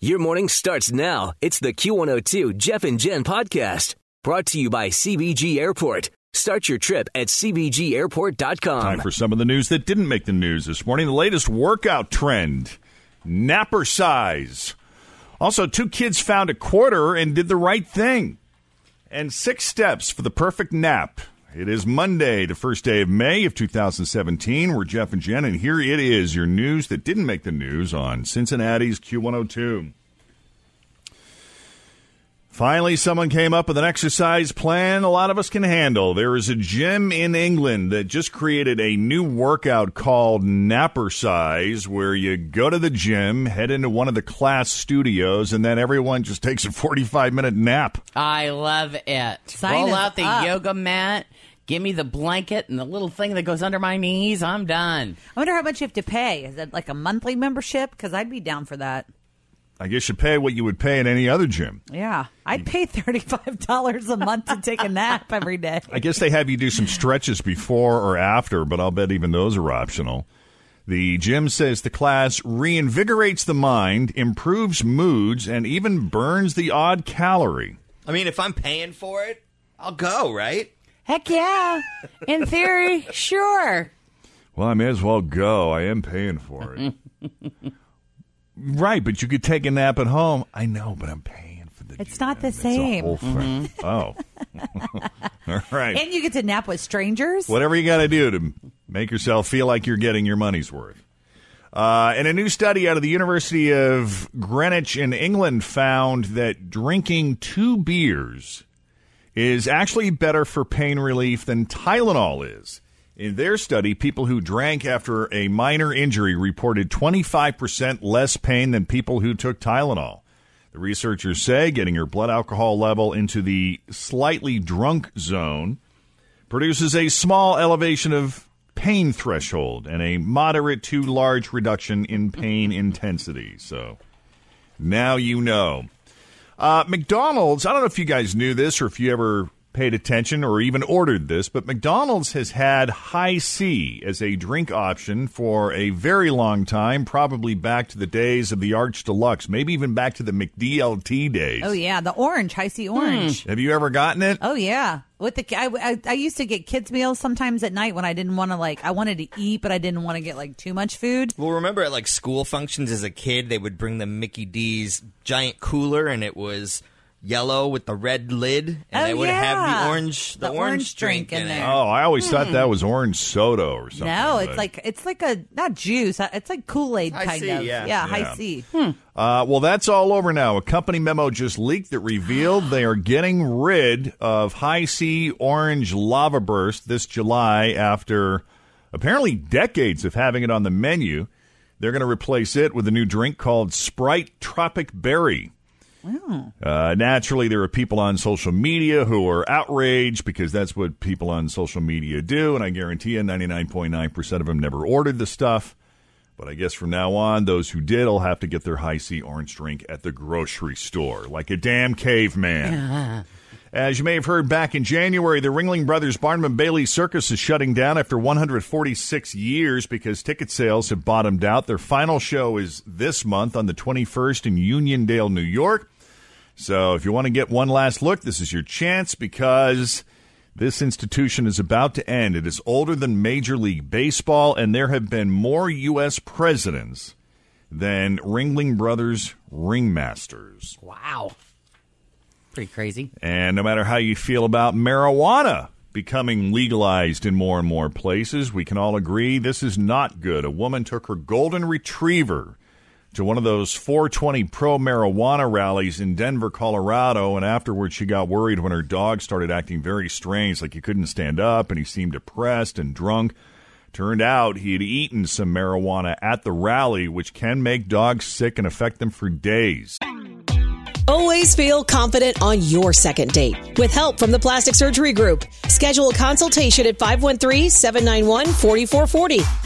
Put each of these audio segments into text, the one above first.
Your morning starts now. It's the Q102 Jeff and Jen podcast brought to you by CVG Airport. Start your trip at CVGAirport.com. Time for some of the news that didn't make the news this morning. The latest workout trend napercise. Also, two kids found a quarter and did the right thing. And six steps for the perfect nap. It is Monday, the first day of May of 2017. We're Jeff and Jen, and here it is your news that didn't make the news on Cincinnati's Q102. Finally, someone came up with an exercise plan a lot of us can handle. There is a gym in England that just created a new workout called Napercise, where you go to the gym, head into one of the class studios, and then everyone just takes a 45 minute nap. I love it. Sign Roll out the up. yoga mat. Give me the blanket and the little thing that goes under my knees. I'm done. I wonder how much you have to pay. Is it like a monthly membership? Because I'd be down for that. I guess you pay what you would pay in any other gym. Yeah, I'd pay thirty-five dollars a month to take a nap every day. I guess they have you do some stretches before or after, but I'll bet even those are optional. The gym says the class reinvigorates the mind, improves moods, and even burns the odd calorie. I mean, if I'm paying for it, I'll go, right? Heck yeah. In theory, sure. Well, I may as well go. I am paying for it. right, but you could take a nap at home. I know, but I'm paying for the It's not the same. thing. Oh. All right. And you get to nap with strangers. Whatever you got to do to make yourself feel like you're getting your money's worth. Uh, and a new study out of the University of Greenwich in England found that drinking two beers is actually better for pain relief than Tylenol is. In their study, people who drank after a minor injury reported 25% less pain than people who took Tylenol. The researchers say getting your blood alcohol level into the slightly drunk zone produces a small elevation of pain threshold and a moderate to large reduction in pain intensity. So now you know. Uh, McDonald's, I don't know if you guys knew this or if you ever paid attention or even ordered this, but McDonald's has had Hi-C as a drink option for a very long time, probably back to the days of the Arch Deluxe, maybe even back to the McDLT days. Oh yeah, the orange, Hi-C hmm. orange. Have you ever gotten it? Oh yeah, with the I, I I used to get kids meals sometimes at night when I didn't want to like I wanted to eat but I didn't want to get like too much food. Well, remember at like school functions as a kid, they would bring the Mickey D's giant cooler, and it was yellow with the red lid, and Oh, they would have the orange, the, The orange drink in in there. Oh, I always thought that was orange soda or something. No, it's but- like it's like a not juice. uh, It's like Kool Aid High kind C, of. yeah. Yeah. Hi-C. Uh, well, that's all over now. A company memo just leaked that revealed they are getting rid of Hi-C Orange Lava Burst this July after apparently decades of having it on the menu. They're going to replace it with a new drink called Sprite Tropic Berry. Uh, naturally, there are people on social media who are outraged because that's what people on social media do, and I guarantee you 99.9% of them never ordered the stuff. But I guess from now on, those who did will have to get their Hi-C orange drink at the grocery store, like a damn caveman. As you may have heard back in January, the Ringling Brothers Barnum and Bailey Circus is shutting down after 146 years because ticket sales have bottomed out. Their final show is this month on the 21st in Uniondale, New York. So if you want to get one last look, this is your chance because this institution is about to end. It is older than Major League Baseball, and there have been more U.S. presidents than Ringling Brothers ringmasters. Wow. Pretty crazy. And no matter how you feel about marijuana becoming legalized in more and more places, we can all agree this is not good. A woman took her golden retriever to one of those 420 pro marijuana rallies in Denver, Colorado, and afterwards she got worried when her dog started acting very strange, like he couldn't stand up and he seemed depressed and drunk. Turned out he had eaten some marijuana at the rally, which can make dogs sick and affect them for days. Always feel confident on your second date. With help from the Plastic Surgery Group, schedule a consultation at 513-791-4440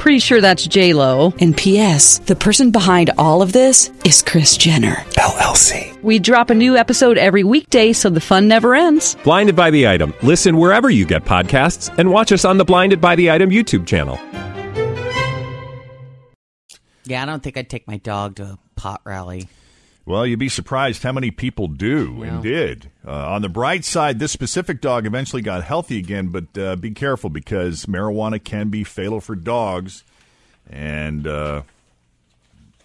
Pretty sure that's J Lo. And P.S. The person behind all of this is Kris Jenner LLC. We drop a new episode every weekday, so the fun never ends. Blinded by the item. Listen wherever you get podcasts, and watch us on the Blinded by the Item YouTube channel. Yeah, I don't think I'd take my dog to a pot rally. Well, you'd be surprised how many people do and did. Uh, on the bright side, this specific dog eventually got healthy again, but uh, be careful because marijuana can be fatal for dogs, and uh,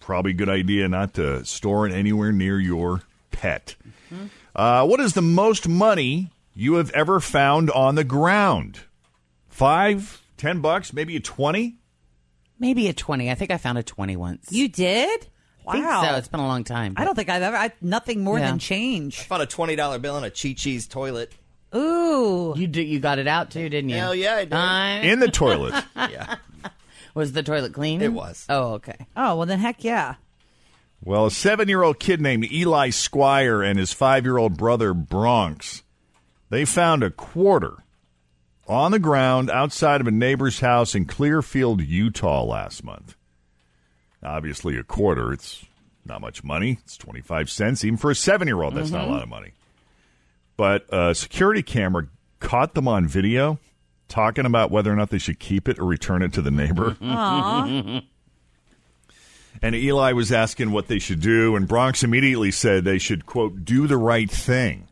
probably a good idea not to store it anywhere near your pet. Uh, what is the most money you have ever found on the ground? Five, ten bucks, maybe a twenty? Maybe a 20. I think I found a 20 once. You did? I think Wow. so. It's been a long time. I don't think I've ever. I, nothing more Yeah. than change. I found a twenty dollar bill in a Chi Chi's toilet. Ooh. You do, you got it out too, didn't you? Hell yeah, I did. Uh, In the toilet. yeah, was the toilet clean? it was. Oh, okay. Oh well, then heck yeah. Well, a seven year old kid named Eli Squire and his five year old brother Bronx, they found a quarter on the ground outside of a neighbor's house in Clearfield, Utah last month. Obviously, a quarter, it's not much money. It's 25 cents. Even for a seven year old, that's not a mm-hmm. lot of money. But a security camera caught them on video talking about whether or not they should keep it or return it to the neighbor. And Eli was asking what they should do, and Bronx immediately said they should, quote, do the right thing.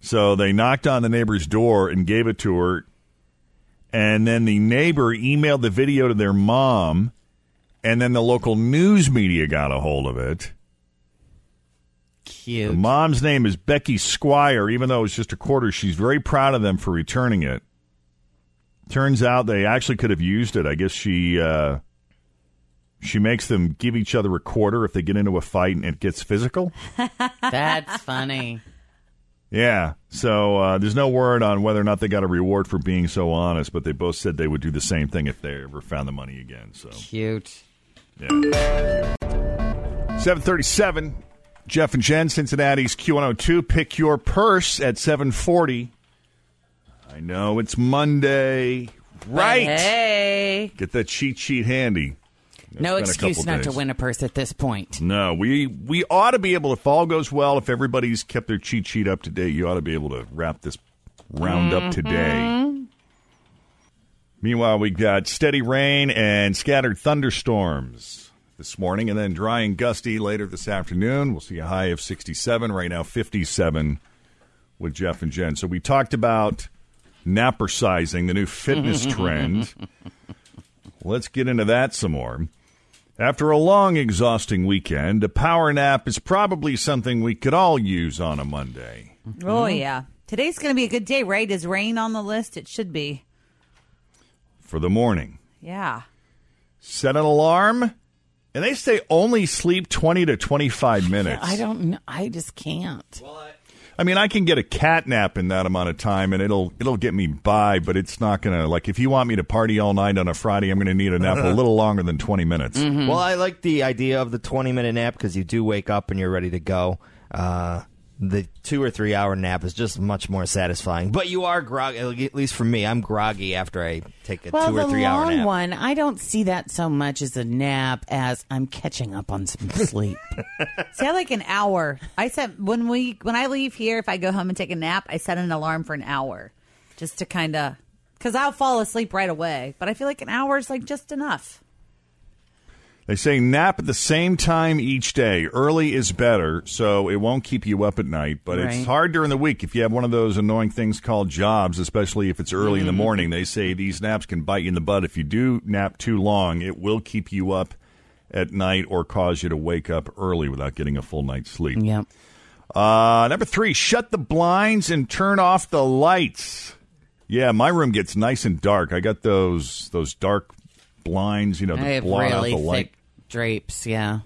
So they knocked on the neighbor's door and gave it to her. And then the neighbor emailed the video to their mom, and then the local news media got a hold of it. Cute. The mom's name is Becky Squire. Even though it's just a quarter, she's very proud of them for returning it. Turns out they actually could have used it. I guess she uh, she makes them give each other a quarter if they get into a fight and it gets physical. That's funny. Yeah. So uh, there's no word on whether or not they got a reward for being so honest, but they both said they would do the same thing if they ever found the money again. So Cute. Yeah. Seven thirty-seven. Jeff and Jen, Cincinnati's Q102. Pick your purse at seven forty. I know it's Monday, right? Hey. Get that cheat sheet handy. It's No excuse not to win a purse at this point. No, we we ought to be able. If all goes well, if everybody's kept their cheat sheet up to date, you ought to be able to wrap this round up today. Mm-hmm. Meanwhile, we got steady rain and scattered thunderstorms this morning, and then dry and gusty later this afternoon. We'll see a high of sixty-seven. Right now, fifty-seven with Jeff and Jen. So we talked about napercising, the new fitness trend. Let's get into that some more. After a long, exhausting weekend, a power nap is probably something we could all use on a Monday. Oh yeah. Today's going to be a good day, right? Is rain on the list? It should be. For the morning, Yeah. set an alarm, and they say only sleep 20 to 25 minutes. I don't know. I just can't. Well, I I mean, I can get a cat nap in that amount of time, and it'll it'll get me by. But it's not gonna like if you want me to party all night on a Friday, I'm gonna need a nap a little longer than 20 minutes. Well, I like the idea of the 20 minute nap because you do wake up and you're ready to go. Uh, the two or three hour nap is just much more satisfying. But you are groggy, at least for me, I'm groggy after I take a Well, two or three hour nap. one, I don't see that so much as a nap as I'm catching up on some sleep. See, I like an hour. I set when we when I leave here, if I go home and take a nap, I set an alarm for an hour, just to kind of because I'll fall asleep right away. But I feel like an hour is like just enough. They say nap at the same time each day. Early is better, so it won't keep you up at night. But Right. it's hard during the week if you have one of those annoying things called jobs, especially if it's early in the morning. They say these naps can bite you in the butt. If you do nap too long, it will keep you up at night or cause you to wake up early without getting a full night's sleep. Yep. Uh, number three, shut the blinds and turn off the lights. Yeah, my room gets nice and dark. I got those those dark blinds, you know, that have blot out the light. Drapes. Yeah.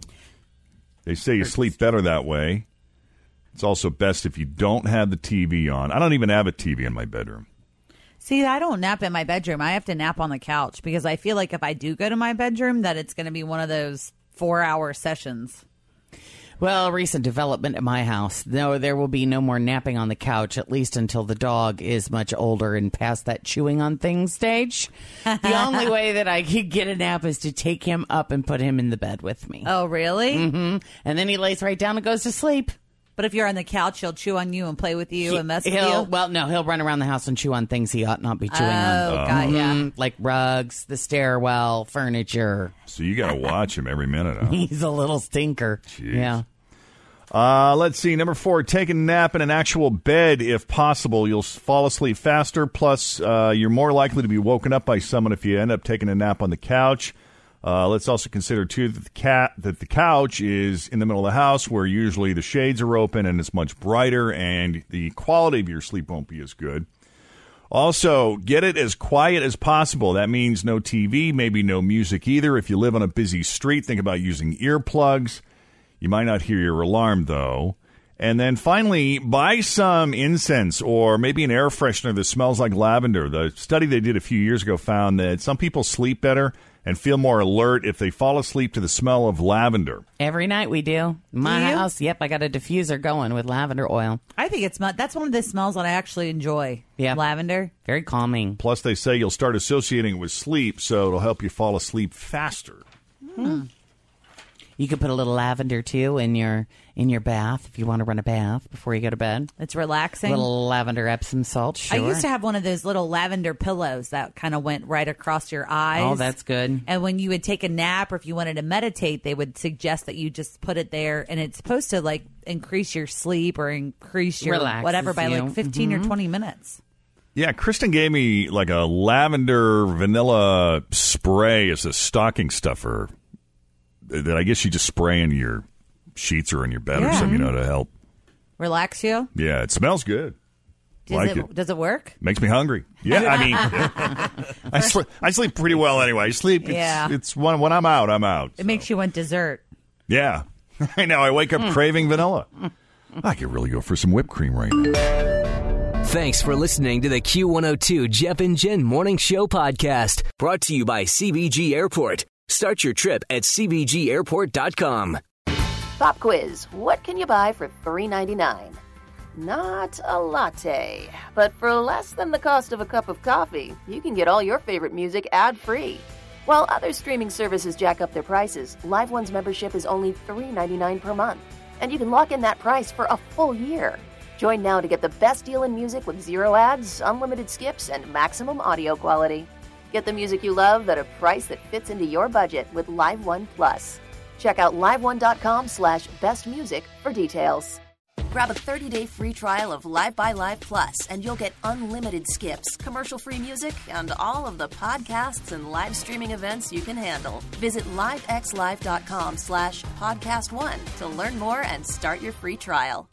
They say you sleep better that way. It's also best if you don't have the TV on. I don't even have a TV in my bedroom. See, I don't nap in my bedroom. I have to nap on the couch because I feel like if I do go to my bedroom, that it's going to be one of those four-hour sessions. Well, recent development at my house. No, there will be no more napping on the couch, at least until the dog is much older and past that chewing on things stage. the only way that I could get a nap is to take him up and put him in the bed with me. Oh, really? hmm And then he lays right down and goes to sleep. But if you're on the couch, he'll chew on you and play with you and mess with you. Well, no, he'll run around the house and chew on things he ought not be chewing Oh, on. got ya. Mhm, Like rugs, the stairwell, furniture. So you got to watch him every minute. Huh? He's a little stinker. Yeah. Uh, let's see. Number four, take a nap in an actual bed if possible. You'll fall asleep faster. Plus, uh, you're more likely to be woken up by someone if you end up taking a nap on the couch. Uh, let's also consider too that the cat that the couch is in the middle of the house where usually the shades are open and it's much brighter and the quality of your sleep won't be as good. Also, get it as quiet as possible. That means no TV, maybe no music either. If you live on a busy street, think about using earplugs. You might not hear your alarm, though. And then finally, buy some incense or maybe an air freshener that smells like lavender. The study they did a few years ago found that some people sleep better and feel more alert if they fall asleep to the smell of lavender. Every night we do. My Do house, yep, I got a diffuser going with lavender oil. I think it's mu- that's one of the smells that I actually enjoy. Yeah. lavender. Very calming. Plus, they say you'll start associating it with sleep, so it'll help you fall asleep faster. Hmm. You could put a little lavender too in your in your bath if you want to run a bath before you go to bed. It's relaxing. little lavender Epsom salt. Sure. I used to have one of those little lavender pillows that kind of went right across your eyes. Oh, that's good. And when you would take a nap or if you wanted to meditate, they would suggest that you just put it there, and it's supposed to like increase your sleep or increase your Relaxes whatever by you. like 15 or Mhm. 20 minutes. Yeah, Kristen gave me like a lavender vanilla spray as a stocking stuffer that I guess you just spray in your sheets or in your bed or something, you know, to help. Relax you. Yeah, it smells good. Does like it, it. does it work? Makes me hungry. Yeah, I mean, I sleep. I sleep pretty well anyway. I sleep. It's, Yeah. it's when when I'm out, I'm out. It makes you want dessert. Yeah, I know. I wake up Hmm. craving vanilla. I could really go for some whipped cream right now. Thanks for listening to the Q102 Jeff and Jen Morning Show podcast, brought to you by CVG Airport. Start your trip at CVGAirport.com. Pop quiz. What can you buy for $3.99? Not a latte, but for less than the cost of a cup of coffee, you can get all your favorite music ad free. While other streaming services jack up their prices, Live One's membership is only $3.99 per month, and you can lock in that price for a full year. Join now to get the best deal in music with zero ads, unlimited skips, and maximum audio quality. Get the music you love at a price that fits into your budget with Live One Plus. Check out liveone.com slash bestmusic for details. Grab a 30-day free trial of Live by Live Plus, and you'll get unlimited skips, commercial-free music, and all of the podcasts and live streaming events you can handle. Visit livexlive.com slash podcast one to learn more and start your free trial.